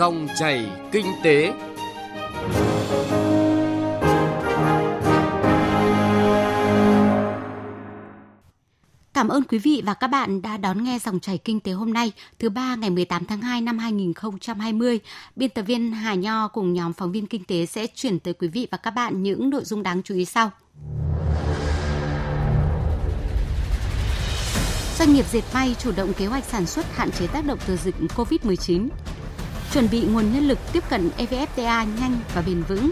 Dòng chảy kinh tế. Cảm ơn quý vị và các bạn đã đón nghe dòng chảy kinh tế hôm nay, thứ ba ngày 18 tháng 2 năm 2020. Biên tập viên Hà Nho cùng nhóm phóng viên kinh tế sẽ chuyển tới quý vị và các bạn những nội dung đáng chú ý sau. Doanh nghiệp dệt may chủ động kế hoạch sản xuất hạn chế tác động từ dịch COVID-19. Chuẩn bị nguồn nhân lực tiếp cận EVFTA nhanh và bền vững.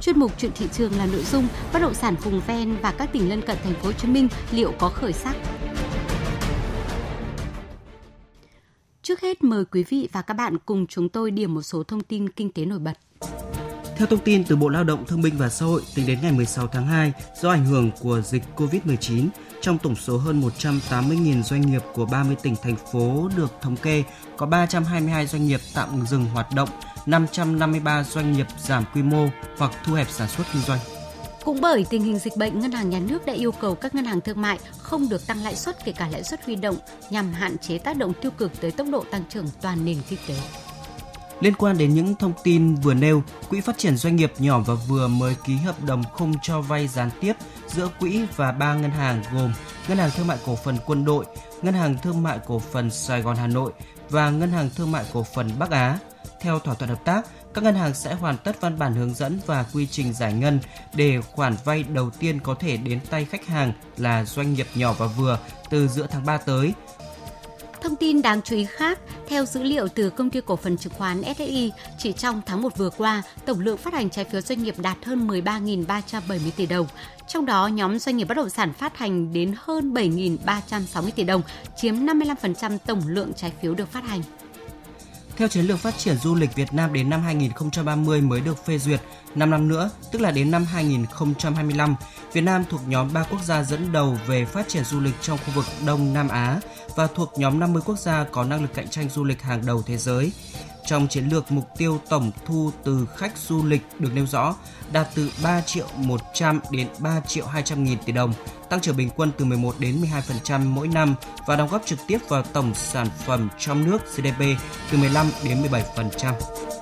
Chuyên mục chuyện thị trường là nội dung bất động sản vùng ven và các tỉnh lân cận thành phố Hồ Chí Minh liệu có khởi sắc. Trước hết mời quý vị và các bạn cùng chúng tôi điểm một số thông tin kinh tế nổi bật. Theo thông tin từ Bộ Lao động Thương binh và Xã hội, tính đến ngày 16 tháng 2, do ảnh hưởng của dịch COVID-19, trong tổng số hơn 180.000 doanh nghiệp của 30 tỉnh thành phố được thống kê, có 322 doanh nghiệp tạm dừng hoạt động, 553 doanh nghiệp giảm quy mô hoặc thu hẹp sản xuất kinh doanh. Cũng bởi tình hình dịch bệnh, Ngân hàng Nhà nước đã yêu cầu các ngân hàng thương mại không được tăng lãi suất kể cả lãi suất huy động nhằm hạn chế tác động tiêu cực tới tốc độ tăng trưởng toàn nền kinh tế. Liên quan đến những thông tin vừa nêu, Quỹ phát triển doanh nghiệp nhỏ và vừa mới ký hợp đồng không cho vay gián tiếp giữa quỹ và ba ngân hàng gồm Ngân hàng Thương mại Cổ phần Quân đội, Ngân hàng Thương mại Cổ phần Sài Gòn Hà Nội và Ngân hàng Thương mại Cổ phần Bắc Á. Theo thỏa thuận hợp tác, các ngân hàng sẽ hoàn tất văn bản hướng dẫn và quy trình giải ngân để khoản vay đầu tiên có thể đến tay khách hàng là doanh nghiệp nhỏ và vừa từ giữa tháng 3 tới Thông tin đáng chú ý khác, theo dữ liệu từ công ty cổ phần chứng khoán SSI, chỉ trong tháng 1 vừa qua, tổng lượng phát hành trái phiếu doanh nghiệp đạt hơn 13.370 tỷ đồng. Trong đó, nhóm doanh nghiệp bất động sản phát hành đến hơn 7.360 tỷ đồng, chiếm 55% tổng lượng trái phiếu được phát hành. Theo chiến lược phát triển du lịch Việt Nam đến năm 2030 mới được phê duyệt, 5 năm nữa, tức là đến năm 2025, Việt Nam thuộc nhóm 3 quốc gia dẫn đầu về phát triển du lịch trong khu vực Đông Nam Á và thuộc nhóm 50 quốc gia có năng lực cạnh tranh du lịch hàng đầu thế giới. Trong chiến lược mục tiêu tổng thu từ khách du lịch được nêu rõ đạt từ 3 triệu 100 đến 3 triệu 200 nghìn tỷ đồng, tăng trưởng bình quân từ 11 đến 12% mỗi năm và đóng góp trực tiếp vào tổng sản phẩm trong nước GDP từ 15 đến 17%.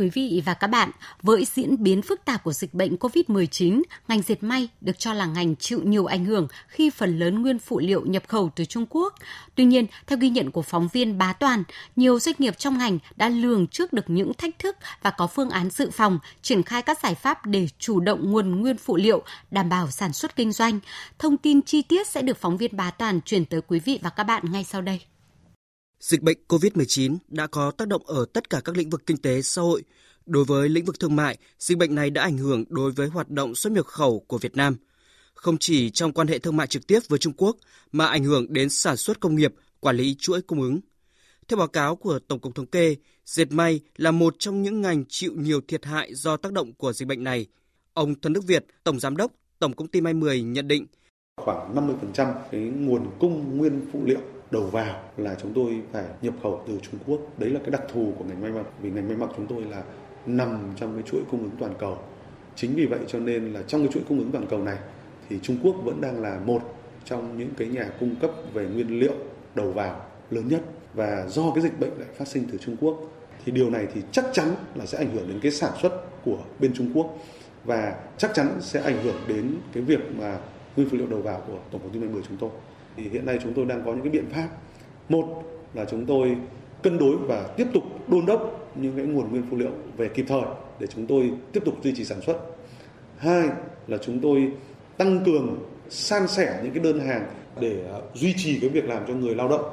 Quý vị và các bạn, với diễn biến phức tạp của dịch bệnh COVID-19, ngành dệt may được cho là ngành chịu nhiều ảnh hưởng khi phần lớn nguyên phụ liệu nhập khẩu từ Trung Quốc. Tuy nhiên, theo ghi nhận của phóng viên Bá Toàn, nhiều doanh nghiệp trong ngành đã lường trước được những thách thức và có phương án dự phòng, triển khai các giải pháp để chủ động nguồn nguyên phụ liệu, đảm bảo sản xuất kinh doanh. Thông tin chi tiết sẽ được phóng viên Bá Toàn chuyển tới quý vị và các bạn ngay sau đây. Dịch bệnh COVID-19 đã có tác động ở tất cả các lĩnh vực kinh tế xã hội. Đối với lĩnh vực thương mại, dịch bệnh này đã ảnh hưởng đối với hoạt động xuất nhập khẩu của Việt Nam. Không chỉ trong quan hệ thương mại trực tiếp với Trung Quốc mà ảnh hưởng đến sản xuất công nghiệp, quản lý chuỗi cung ứng. Theo báo cáo của Tổng cục Thống kê, dệt may là một trong những ngành chịu nhiều thiệt hại do tác động của dịch bệnh này. Ông Thân Đức Việt, Tổng Giám đốc Tổng Công ty May 10 nhận định. Khoảng 50% cái nguồn cung nguyên phụ liệu đầu vào là chúng tôi phải nhập khẩu từ Trung Quốc. Đấy là cái đặc thù của ngành may mặc, vì ngành may mặc chúng tôi là nằm trong cái chuỗi cung ứng toàn cầu. Chính vì vậy cho nên là trong cái chuỗi cung ứng toàn cầu này thì Trung Quốc vẫn đang là một trong những cái nhà cung cấp về nguyên liệu đầu vào lớn nhất và do cái dịch bệnh lại phát sinh từ Trung Quốc, thì điều này thì chắc chắn là sẽ ảnh hưởng đến cái sản xuất của bên Trung Quốc và chắc chắn sẽ ảnh hưởng đến cái việc mà nguyên phụ liệu đầu vào của tổng công ty may 10 chúng tôi thì hiện nay chúng tôi đang có những cái biện pháp. Một là chúng tôi cân đối và tiếp tục đôn đốc những cái nguồn nguyên phụ liệu về kịp thời để chúng tôi tiếp tục duy trì sản xuất. Hai là chúng tôi tăng cường san sẻ những cái đơn hàng để à, duy trì cái việc làm cho người lao động.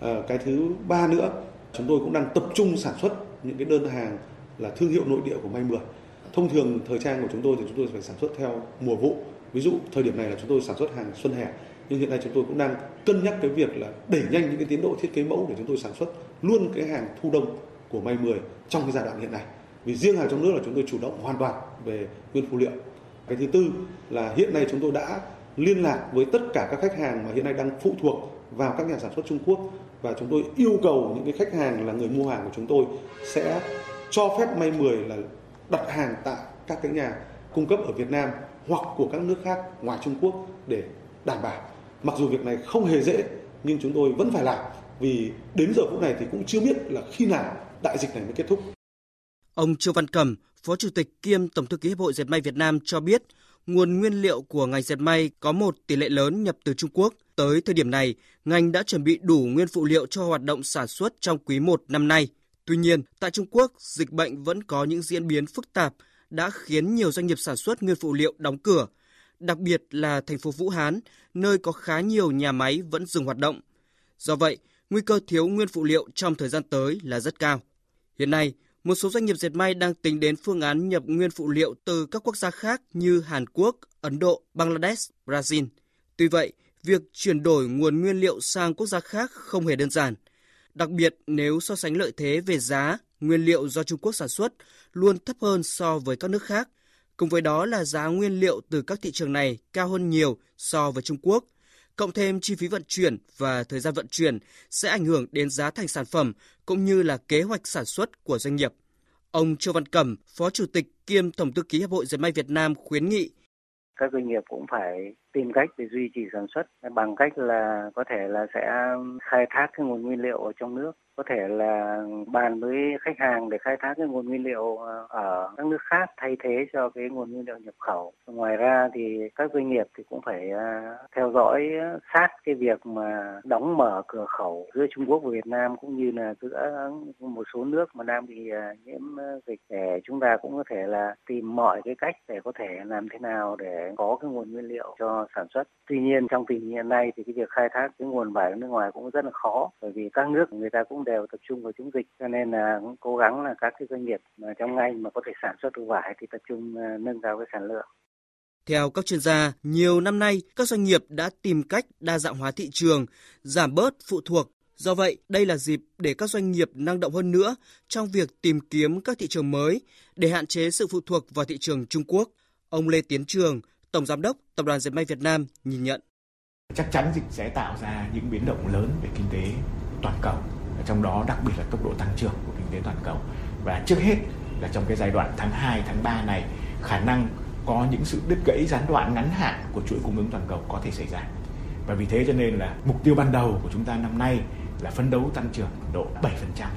À, cái thứ ba nữa chúng tôi cũng đang tập trung sản xuất những cái đơn hàng là thương hiệu nội địa của may mười thông thường thời trang của chúng tôi thì chúng tôi phải sản xuất theo mùa vụ. Ví dụ thời điểm này là chúng tôi sản xuất hàng xuân hè nhưng hiện nay chúng tôi cũng đang cân nhắc cái việc là đẩy nhanh những cái tiến độ thiết kế mẫu để chúng tôi sản xuất luôn cái hàng thu đông của may 10 trong cái giai đoạn hiện nay. Vì riêng hàng trong nước là chúng tôi chủ động hoàn toàn về nguyên phụ liệu. Cái thứ tư là hiện nay chúng tôi đã liên lạc với tất cả các khách hàng mà hiện nay đang phụ thuộc vào các nhà sản xuất Trung Quốc và chúng tôi yêu cầu những cái khách hàng là người mua hàng của chúng tôi sẽ cho phép may 10 là đặt hàng tại các cái nhà cung cấp ở Việt Nam hoặc của các nước khác ngoài Trung Quốc để đảm bảo. Mặc dù việc này không hề dễ nhưng chúng tôi vẫn phải làm vì đến giờ phút này thì cũng chưa biết là khi nào đại dịch này mới kết thúc. Ông Trương Văn Cẩm, Phó Chủ tịch kiêm Tổng thư ký Hiệp hội Dệt may Việt Nam cho biết, nguồn nguyên liệu của ngành dệt may có một tỷ lệ lớn nhập từ Trung Quốc. Tới thời điểm này, ngành đã chuẩn bị đủ nguyên phụ liệu cho hoạt động sản xuất trong quý 1 năm nay. Tuy nhiên, tại Trung Quốc, dịch bệnh vẫn có những diễn biến phức tạp đã khiến nhiều doanh nghiệp sản xuất nguyên phụ liệu đóng cửa, đặc biệt là thành phố Vũ Hán, nơi có khá nhiều nhà máy vẫn dừng hoạt động. Do vậy, nguy cơ thiếu nguyên phụ liệu trong thời gian tới là rất cao. Hiện nay, một số doanh nghiệp dệt may đang tính đến phương án nhập nguyên phụ liệu từ các quốc gia khác như Hàn Quốc, Ấn Độ, Bangladesh, Brazil. Tuy vậy, việc chuyển đổi nguồn nguyên liệu sang quốc gia khác không hề đơn giản. Đặc biệt nếu so sánh lợi thế về giá, nguyên liệu do Trung Quốc sản xuất luôn thấp hơn so với các nước khác. Cùng với đó là giá nguyên liệu từ các thị trường này cao hơn nhiều so với Trung Quốc. Cộng thêm chi phí vận chuyển và thời gian vận chuyển sẽ ảnh hưởng đến giá thành sản phẩm cũng như là kế hoạch sản xuất của doanh nghiệp. Ông Châu Văn Cẩm, Phó Chủ tịch kiêm Tổng thư ký Hiệp hội Dệt may Việt Nam khuyến nghị các doanh nghiệp cũng phải tìm cách để duy trì sản xuất bằng cách là có thể là sẽ khai thác cái nguồn nguyên liệu ở trong nước có thể là bàn với khách hàng để khai thác cái nguồn nguyên liệu ờ, ở các nước khác thay thế cho cái nguồn nguyên liệu nhập khẩu. Ngoài ra thì các doanh nghiệp thì cũng phải ờ, theo dõi sát cái việc mà đóng mở cửa khẩu giữa Trung Quốc và Việt Nam cũng như là giữa một số nước mà đang bị ờ, nhiễm dịch để chúng ta cũng có thể là tìm mọi cái cách để có thể làm thế nào để có cái nguồn nguyên liệu cho sản xuất. Tuy nhiên trong tình hình hiện nay thì cái việc khai thác cái nguồn vải nước ngoài cũng rất là khó, bởi vì các nước người ta cũng đều tập trung vào chống dịch cho nên là cũng cố gắng là các cái doanh nghiệp mà trong ngành mà có thể sản xuất được vải thì tập trung à, nâng cao cái sản lượng. Theo các chuyên gia, nhiều năm nay các doanh nghiệp đã tìm cách đa dạng hóa thị trường, giảm bớt phụ thuộc. Do vậy, đây là dịp để các doanh nghiệp năng động hơn nữa trong việc tìm kiếm các thị trường mới để hạn chế sự phụ thuộc vào thị trường Trung Quốc. Ông Lê Tiến Trường, Tổng Giám đốc Tập đoàn Dệt may Việt Nam nhìn nhận. Chắc chắn dịch sẽ tạo ra những biến động lớn về kinh tế toàn cầu trong đó đặc biệt là tốc độ tăng trưởng của kinh tế toàn cầu. Và trước hết là trong cái giai đoạn tháng 2, tháng 3 này khả năng có những sự đứt gãy gián đoạn ngắn hạn của chuỗi cung ứng toàn cầu có thể xảy ra. Và vì thế cho nên là mục tiêu ban đầu của chúng ta năm nay là phấn đấu tăng trưởng độ 7%,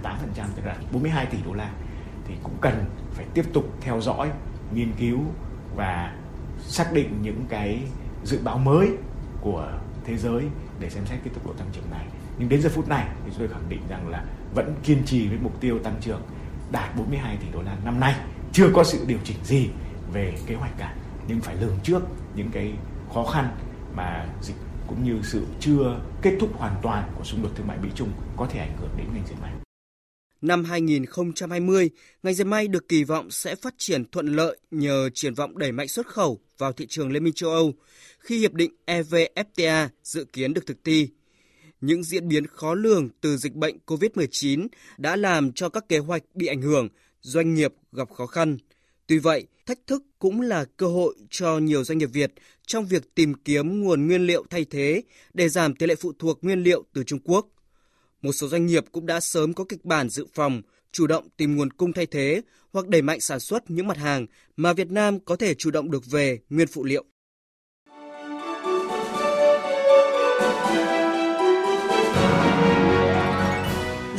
8% tức là 42 tỷ đô la. Thì cũng cần phải tiếp tục theo dõi, nghiên cứu và xác định những cái dự báo mới của thế giới để xem xét cái tốc độ tăng trưởng này nhưng đến giờ phút này thì tôi khẳng định rằng là vẫn kiên trì với mục tiêu tăng trưởng đạt 42 tỷ đô la năm nay chưa có sự điều chỉnh gì về kế hoạch cả nhưng phải lường trước những cái khó khăn mà dịch cũng như sự chưa kết thúc hoàn toàn của xung đột thương mại Mỹ Trung có thể ảnh hưởng đến ngành dệt may. Năm 2020, ngành dệt may được kỳ vọng sẽ phát triển thuận lợi nhờ triển vọng đẩy mạnh xuất khẩu vào thị trường Liên minh châu Âu khi hiệp định EVFTA dự kiến được thực thi những diễn biến khó lường từ dịch bệnh COVID-19 đã làm cho các kế hoạch bị ảnh hưởng, doanh nghiệp gặp khó khăn. Tuy vậy, thách thức cũng là cơ hội cho nhiều doanh nghiệp Việt trong việc tìm kiếm nguồn nguyên liệu thay thế để giảm tỷ lệ phụ thuộc nguyên liệu từ Trung Quốc. Một số doanh nghiệp cũng đã sớm có kịch bản dự phòng, chủ động tìm nguồn cung thay thế hoặc đẩy mạnh sản xuất những mặt hàng mà Việt Nam có thể chủ động được về nguyên phụ liệu.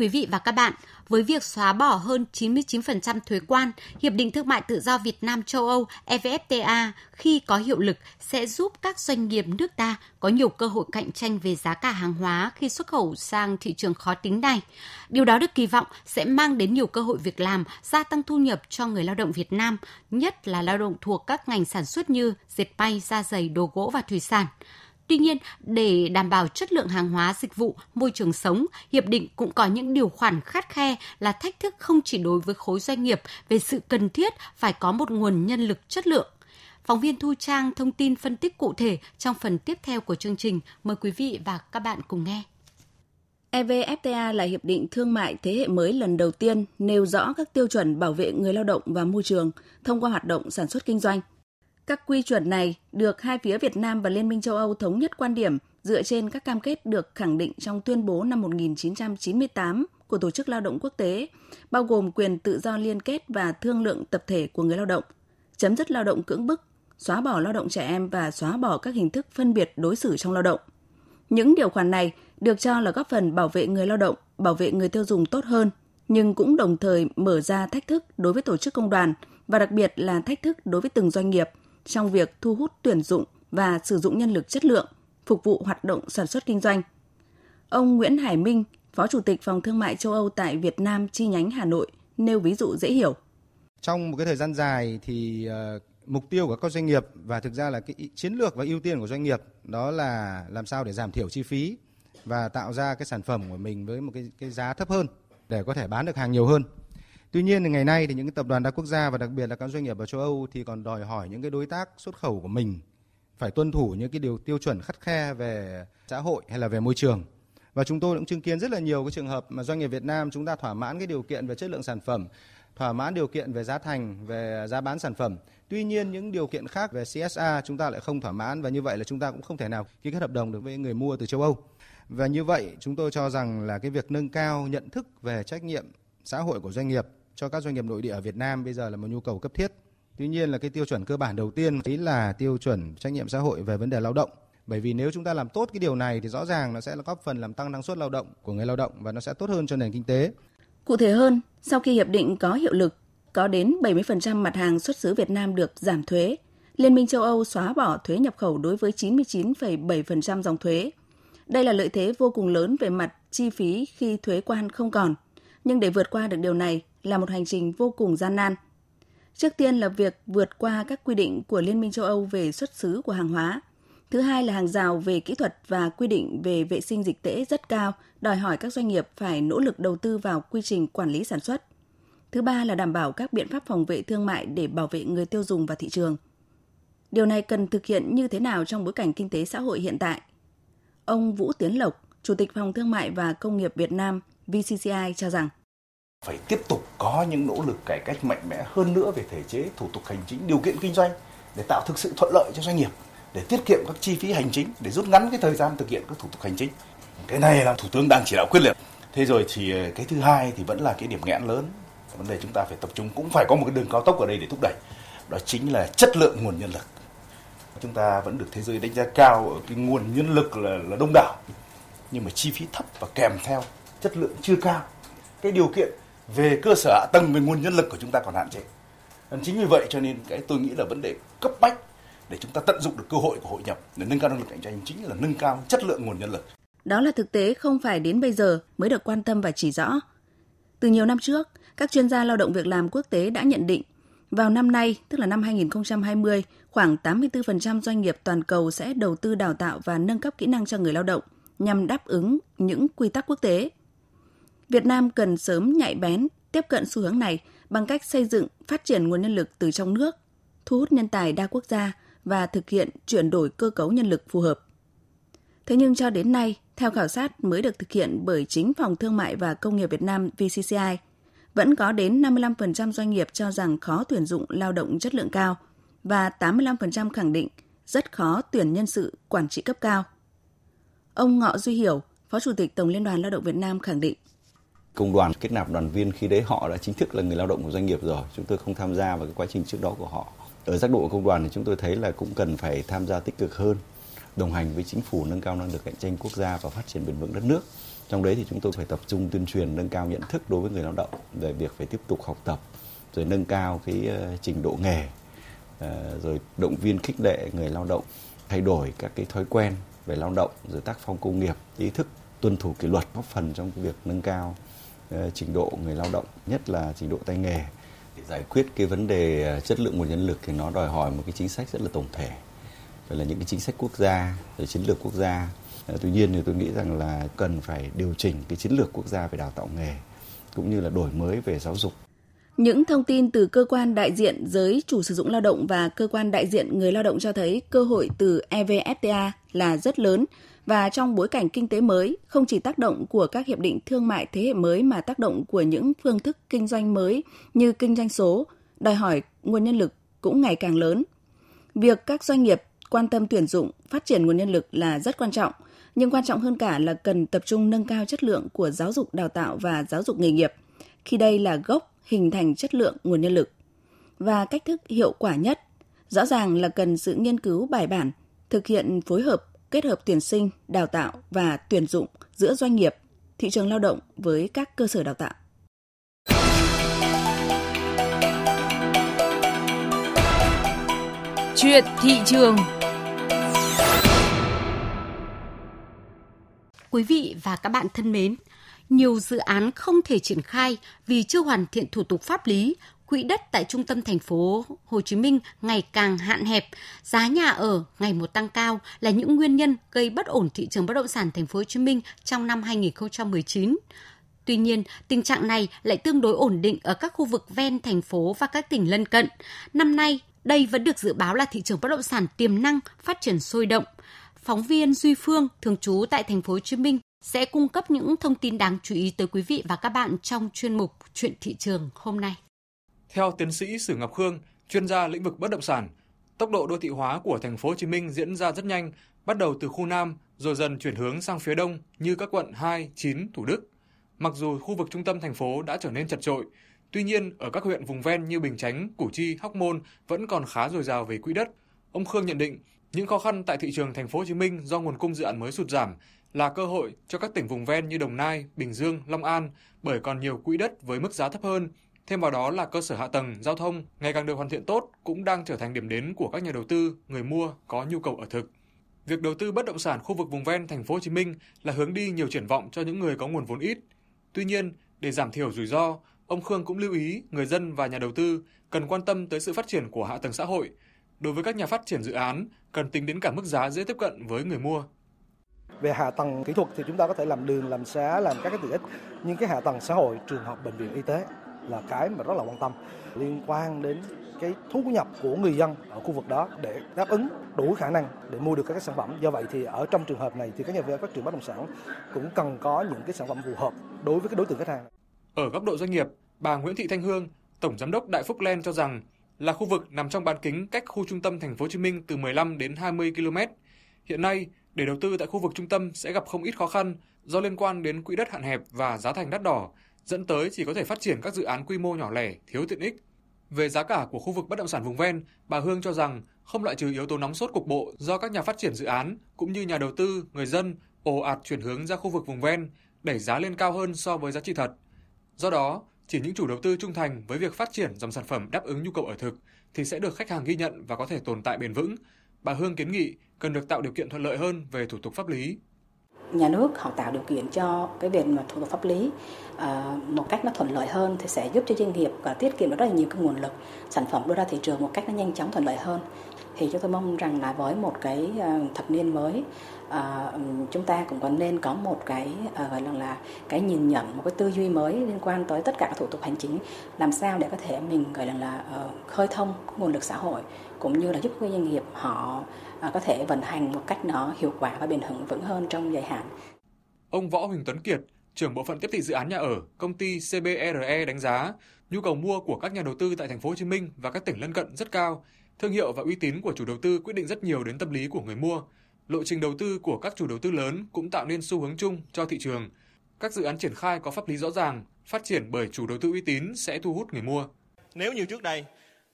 Quý vị và các bạn, với việc xóa bỏ hơn 99% thuế quan, Hiệp định Thương mại Tự do Việt Nam châu Âu EVFTA khi có hiệu lực sẽ giúp các doanh nghiệp nước ta có nhiều cơ hội cạnh tranh về giá cả hàng hóa khi xuất khẩu sang thị trường khó tính này. Điều đó được kỳ vọng sẽ mang đến nhiều cơ hội việc làm, gia tăng thu nhập cho người lao động Việt Nam, nhất là lao động thuộc các ngành sản xuất như dệt may, da giày, đồ gỗ và thủy sản. Tuy nhiên, để đảm bảo chất lượng hàng hóa, dịch vụ, môi trường sống, hiệp định cũng có những điều khoản khắt khe là thách thức không chỉ đối với khối doanh nghiệp về sự cần thiết phải có một nguồn nhân lực chất lượng. Phóng viên Thu Trang thông tin phân tích cụ thể trong phần tiếp theo của chương trình. Mời quý vị và các bạn cùng nghe. EVFTA là hiệp định thương mại thế hệ mới lần đầu tiên nêu rõ các tiêu chuẩn bảo vệ người lao động và môi trường thông qua hoạt động sản xuất kinh doanh. Các quy chuẩn này được hai phía Việt Nam và Liên minh châu Âu thống nhất quan điểm dựa trên các cam kết được khẳng định trong tuyên bố năm 1998 của Tổ chức Lao động Quốc tế, bao gồm quyền tự do liên kết và thương lượng tập thể của người lao động, chấm dứt lao động cưỡng bức, xóa bỏ lao động trẻ em và xóa bỏ các hình thức phân biệt đối xử trong lao động. Những điều khoản này được cho là góp phần bảo vệ người lao động, bảo vệ người tiêu dùng tốt hơn, nhưng cũng đồng thời mở ra thách thức đối với tổ chức công đoàn và đặc biệt là thách thức đối với từng doanh nghiệp trong việc thu hút tuyển dụng và sử dụng nhân lực chất lượng phục vụ hoạt động sản xuất kinh doanh. Ông Nguyễn Hải Minh, Phó Chủ tịch Phòng Thương mại châu Âu tại Việt Nam chi nhánh Hà Nội nêu ví dụ dễ hiểu. Trong một cái thời gian dài thì uh, mục tiêu của các doanh nghiệp và thực ra là cái chiến lược và ưu tiên của doanh nghiệp đó là làm sao để giảm thiểu chi phí và tạo ra cái sản phẩm của mình với một cái cái giá thấp hơn để có thể bán được hàng nhiều hơn. Tuy nhiên thì ngày nay thì những cái tập đoàn đa quốc gia và đặc biệt là các doanh nghiệp ở châu Âu thì còn đòi hỏi những cái đối tác xuất khẩu của mình phải tuân thủ những cái điều tiêu chuẩn khắt khe về xã hội hay là về môi trường. Và chúng tôi cũng chứng kiến rất là nhiều cái trường hợp mà doanh nghiệp Việt Nam chúng ta thỏa mãn cái điều kiện về chất lượng sản phẩm, thỏa mãn điều kiện về giá thành, về giá bán sản phẩm. Tuy nhiên những điều kiện khác về CSA chúng ta lại không thỏa mãn và như vậy là chúng ta cũng không thể nào ký kết hợp đồng được với người mua từ châu Âu. Và như vậy chúng tôi cho rằng là cái việc nâng cao nhận thức về trách nhiệm xã hội của doanh nghiệp cho các doanh nghiệp nội địa ở Việt Nam bây giờ là một nhu cầu cấp thiết. Tuy nhiên là cái tiêu chuẩn cơ bản đầu tiên đấy là tiêu chuẩn trách nhiệm xã hội về vấn đề lao động. Bởi vì nếu chúng ta làm tốt cái điều này thì rõ ràng nó sẽ là góp phần làm tăng năng suất lao động của người lao động và nó sẽ tốt hơn cho nền kinh tế. Cụ thể hơn, sau khi hiệp định có hiệu lực, có đến 70% mặt hàng xuất xứ Việt Nam được giảm thuế. Liên minh châu Âu xóa bỏ thuế nhập khẩu đối với 99,7% dòng thuế. Đây là lợi thế vô cùng lớn về mặt chi phí khi thuế quan không còn. Nhưng để vượt qua được điều này là một hành trình vô cùng gian nan. Trước tiên là việc vượt qua các quy định của Liên minh châu Âu về xuất xứ của hàng hóa. Thứ hai là hàng rào về kỹ thuật và quy định về vệ sinh dịch tễ rất cao, đòi hỏi các doanh nghiệp phải nỗ lực đầu tư vào quy trình quản lý sản xuất. Thứ ba là đảm bảo các biện pháp phòng vệ thương mại để bảo vệ người tiêu dùng và thị trường. Điều này cần thực hiện như thế nào trong bối cảnh kinh tế xã hội hiện tại? Ông Vũ Tiến Lộc, Chủ tịch Phòng Thương mại và Công nghiệp Việt Nam VCCI cho rằng phải tiếp tục có những nỗ lực cải cách mạnh mẽ hơn nữa về thể chế, thủ tục hành chính, điều kiện kinh doanh để tạo thực sự thuận lợi cho doanh nghiệp, để tiết kiệm các chi phí hành chính, để rút ngắn cái thời gian thực hiện các thủ tục hành chính. Cái này là thủ tướng đang chỉ đạo quyết liệt. Thế rồi thì ờ, cái thứ hai thì vẫn là cái điểm nghẽn lớn. Vấn đề chúng ta phải tập trung cũng phải có một cái đường cao tốc ở đây để thúc đẩy. Đó chính là chất lượng nguồn nhân lực. Chúng ta vẫn được thế giới đánh giá cao ở cái nguồn nhân lực là, là đông đảo nhưng mà chi phí thấp và kèm theo chất lượng chưa cao. Cái điều kiện về cơ sở hạ tầng về nguồn nhân lực của chúng ta còn hạn chế. Chính vì vậy cho nên cái tôi nghĩ là vấn đề cấp bách để chúng ta tận dụng được cơ hội của hội nhập để nâng cao năng lực cạnh tranh chính là nâng cao chất lượng nguồn nhân lực. Đó là thực tế không phải đến bây giờ mới được quan tâm và chỉ rõ. Từ nhiều năm trước, các chuyên gia lao động việc làm quốc tế đã nhận định vào năm nay, tức là năm 2020, khoảng 84% doanh nghiệp toàn cầu sẽ đầu tư đào tạo và nâng cấp kỹ năng cho người lao động nhằm đáp ứng những quy tắc quốc tế. Việt Nam cần sớm nhạy bén tiếp cận xu hướng này bằng cách xây dựng, phát triển nguồn nhân lực từ trong nước, thu hút nhân tài đa quốc gia và thực hiện chuyển đổi cơ cấu nhân lực phù hợp. Thế nhưng cho đến nay, theo khảo sát mới được thực hiện bởi chính Phòng Thương mại và Công nghiệp Việt Nam VCCI, vẫn có đến 55% doanh nghiệp cho rằng khó tuyển dụng lao động chất lượng cao và 85% khẳng định rất khó tuyển nhân sự quản trị cấp cao. Ông Ngọ Duy Hiểu, Phó Chủ tịch Tổng Liên đoàn Lao động Việt Nam khẳng định công đoàn kết nạp đoàn viên khi đấy họ đã chính thức là người lao động của doanh nghiệp rồi. Chúng tôi không tham gia vào cái quá trình trước đó của họ. Ở giác độ công đoàn thì chúng tôi thấy là cũng cần phải tham gia tích cực hơn, đồng hành với chính phủ, nâng cao năng lực cạnh tranh quốc gia và phát triển bền vững đất nước. Trong đấy thì chúng tôi phải tập trung tuyên truyền, nâng cao nhận thức đối với người lao động về việc phải tiếp tục học tập, rồi nâng cao cái ờ, trình độ nghề ờ, rồi động viên khích lệ người lao động, thay đổi các cái thói quen về lao động, rồi tác phong công nghiệp, ý thức tuân thủ kỷ luật góp phần trong việc nâng cao Ờ, trình độ người lao động, nhất là trình độ tay nghề. Để giải quyết cái vấn đề ờ, chất lượng nguồn nhân lực thì nó đòi hỏi một cái chính sách rất là tổng thể. Phải là những cái chính sách quốc gia, rồi chiến lược quốc gia. Ờ, tuy nhiên thì tôi nghĩ rằng là cần phải điều chỉnh cái chiến lược quốc gia về đào tạo nghề, cũng như là đổi mới về giáo dục. Những thông tin từ cơ quan đại diện giới chủ sử dụng lao động và cơ quan đại diện người lao động cho thấy cơ hội từ EVFTA là rất lớn và trong bối cảnh kinh tế mới, không chỉ tác động của các hiệp định thương mại thế hệ mới mà tác động của những phương thức kinh doanh mới như kinh doanh số, đòi hỏi nguồn nhân lực cũng ngày càng lớn. Việc các doanh nghiệp quan tâm tuyển dụng, phát triển nguồn nhân lực là rất quan trọng Nhưng quan trọng hơn cả là cần tập trung nâng cao chất lượng của giáo dục đào tạo và giáo dục nghề nghiệp, khi đây là gốc hình thành chất lượng nguồn nhân lực. Và cách thức hiệu quả nhất, rõ ràng là cần sự nghiên cứu bài bản, thực hiện phối hợp, kết hợp tuyển sinh, đào tạo và tuyển dụng giữa doanh nghiệp, thị trường lao động với các cơ sở đào tạo. Chuyện thị trường Quý vị và các bạn thân mến, nhiều dự án không thể triển khai vì chưa hoàn thiện thủ tục pháp lý, quỹ đất tại trung tâm thành phố Hồ Chí Minh ngày càng hạn hẹp, giá nhà ở ngày một tăng cao là những nguyên nhân gây bất ổn thị trường bất động sản thành phố Hồ Chí Minh trong năm 2019. Tuy nhiên, tình trạng này lại tương đối ổn định ở các khu vực ven thành phố và các tỉnh lân cận. Năm nay, đây vẫn được dự báo là thị trường bất động sản tiềm năng phát triển sôi động. Phóng viên Duy Phương thường trú tại thành phố Hồ Chí Minh sẽ cung cấp những thông tin đáng chú ý tới quý vị và các bạn trong chuyên mục Chuyện thị trường hôm nay. Theo tiến sĩ Sử Ngọc Khương, chuyên gia lĩnh vực bất động sản, tốc độ đô thị hóa của thành phố Hồ Chí Minh diễn ra rất nhanh, bắt đầu từ khu Nam rồi dần chuyển hướng sang phía Đông như các quận 2, 9, Thủ Đức. Mặc dù khu vực trung tâm thành phố đã trở nên chật trội, tuy nhiên ở các huyện vùng ven như Bình Chánh, Củ Chi, Hóc Môn vẫn còn khá dồi dào về quỹ đất. Ông Khương nhận định, những khó khăn tại thị trường thành phố Hồ Chí Minh do nguồn cung dự án mới sụt giảm là cơ hội cho các tỉnh vùng ven như Đồng Nai, Bình Dương, Long An bởi còn nhiều quỹ đất với mức giá thấp hơn. Thêm vào đó là cơ sở hạ tầng, giao thông ngày càng được hoàn thiện tốt cũng đang trở thành điểm đến của các nhà đầu tư, người mua có nhu cầu ở thực. Việc đầu tư bất động sản khu vực vùng ven thành phố Hồ Chí Minh là hướng đi nhiều triển vọng cho những người có nguồn vốn ít. Tuy nhiên, để giảm thiểu rủi ro, ông Khương cũng lưu ý người dân và nhà đầu tư cần quan tâm tới sự phát triển của hạ tầng xã hội. Đối với các nhà phát triển dự án, cần tính đến cả mức giá dễ tiếp cận với người mua. Về hạ tầng kỹ thuật thì chúng ta có thể làm đường, làm xá, làm các cái tiện ích. Nhưng cái hạ tầng xã hội, trường học, bệnh viện, y tế là cái mà rất là quan tâm liên quan đến cái thu nhập của người dân ở khu vực đó để đáp ứng đủ khả năng để mua được các cái sản phẩm. Do vậy thì ở trong trường hợp này thì các nhà phát triển bất động sản cũng cần có những cái sản phẩm phù hợp đối với cái đối tượng khách hàng. Ở góc độ doanh nghiệp, bà Nguyễn Thị Thanh Hương, tổng giám đốc Đại Phúc Len cho rằng là khu vực nằm trong bán kính cách khu trung tâm thành phố Hồ Chí Minh từ 15 đến 20 km. Hiện nay, để đầu tư tại khu vực trung tâm sẽ gặp không ít khó khăn do liên quan đến quỹ đất hạn hẹp và giá thành đắt đỏ, dẫn tới chỉ có thể phát triển các dự án quy mô nhỏ lẻ, thiếu tiện ích. Về giá cả của khu vực bất động sản vùng ven, bà Hương cho rằng không loại trừ yếu tố nóng sốt cục bộ do các nhà phát triển dự án cũng như nhà đầu tư, người dân ồ ạt chuyển hướng ra khu vực vùng ven, đẩy giá lên cao hơn so với giá trị thật. Do đó, chỉ những chủ đầu tư trung thành với việc phát triển dòng sản phẩm đáp ứng nhu cầu ở thực thì sẽ được khách hàng ghi nhận và có thể tồn tại bền vững. Bà Hương kiến nghị cần được tạo điều kiện thuận lợi hơn về thủ tục pháp lý. Nhà nước họ tạo điều kiện cho cái việc mà thủ tục pháp lý uh, một cách nó thuận lợi hơn thì sẽ giúp cho doanh nghiệp và tiết kiệm được rất là nhiều cái nguồn lực sản phẩm đưa ra thị trường một cách nó nhanh chóng thuận lợi hơn thì chúng tôi mong rằng là với một cái ờ, thập niên mới à, chúng ta cũng còn nên có một cái à, gọi là là cái nhìn nhận một cái tư duy mới liên quan tới tất cả các thủ tục hành chính làm sao để có thể mình gọi là là uh, khơi thông nguồn lực xã hội cũng như là giúp các doanh nghiệp họ uh, có thể vận hành một cách nó hiệu quả và bền vững vững hơn trong dài hạn. Ông Võ Huỳnh Tuấn Kiệt, trưởng bộ phận tiếp thị dự án nhà ở, công ty CBRE đánh giá nhu cầu mua của các nhà đầu tư tại thành phố Hồ Chí Minh và các tỉnh lân cận rất cao. Thương hiệu và uy tín của chủ đầu tư quyết định rất nhiều đến tâm lý của người mua lộ trình đầu tư của các chủ đầu tư lớn cũng tạo nên xu hướng chung cho thị trường. Các dự án triển khai có pháp lý rõ ràng, phát triển bởi chủ đầu tư uy tín sẽ thu hút người mua. Nếu như trước đây,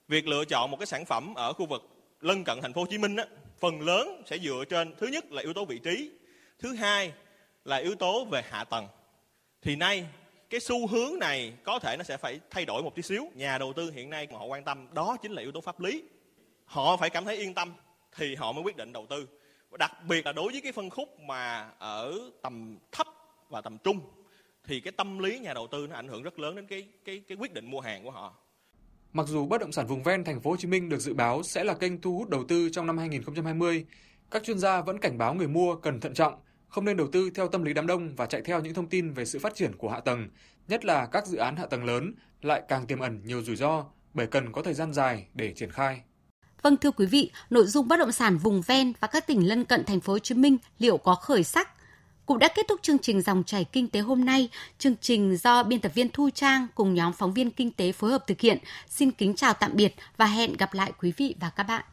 việc lựa chọn một cái sản phẩm ở khu vực lân cận thành phố Hồ Chí Minh á, phần lớn sẽ dựa trên thứ nhất là yếu tố vị trí, thứ hai là yếu tố về hạ tầng. Thì nay cái xu hướng này có thể nó sẽ phải thay đổi một tí xíu. Nhà đầu tư hiện nay họ quan tâm đó chính là yếu tố pháp lý. Họ phải cảm thấy yên tâm thì họ mới quyết định đầu tư đặc biệt là đối với cái phân khúc mà ở tầm thấp và tầm trung thì cái tâm lý nhà đầu tư nó ảnh hưởng rất lớn đến cái cái cái quyết định mua hàng của họ. Mặc dù bất động sản vùng ven thành phố Hồ Chí Minh được dự báo sẽ là kênh thu hút đầu tư trong năm 2020, các chuyên gia vẫn cảnh báo người mua cần thận trọng, không nên đầu tư theo tâm lý đám đông và chạy theo những thông tin về sự phát triển của hạ tầng, nhất là các dự án hạ tầng lớn lại càng tiềm ẩn nhiều rủi ro bởi cần có thời gian dài để triển khai. Vâng thưa quý vị, nội dung bất động sản vùng ven và các tỉnh lân cận thành phố Hồ Chí Minh liệu có khởi sắc? Cũng đã kết thúc chương trình dòng chảy kinh tế hôm nay. Chương trình do biên tập viên Thu Trang cùng nhóm phóng viên kinh tế phối hợp thực hiện. Xin kính chào tạm biệt và hẹn gặp lại quý vị và các bạn.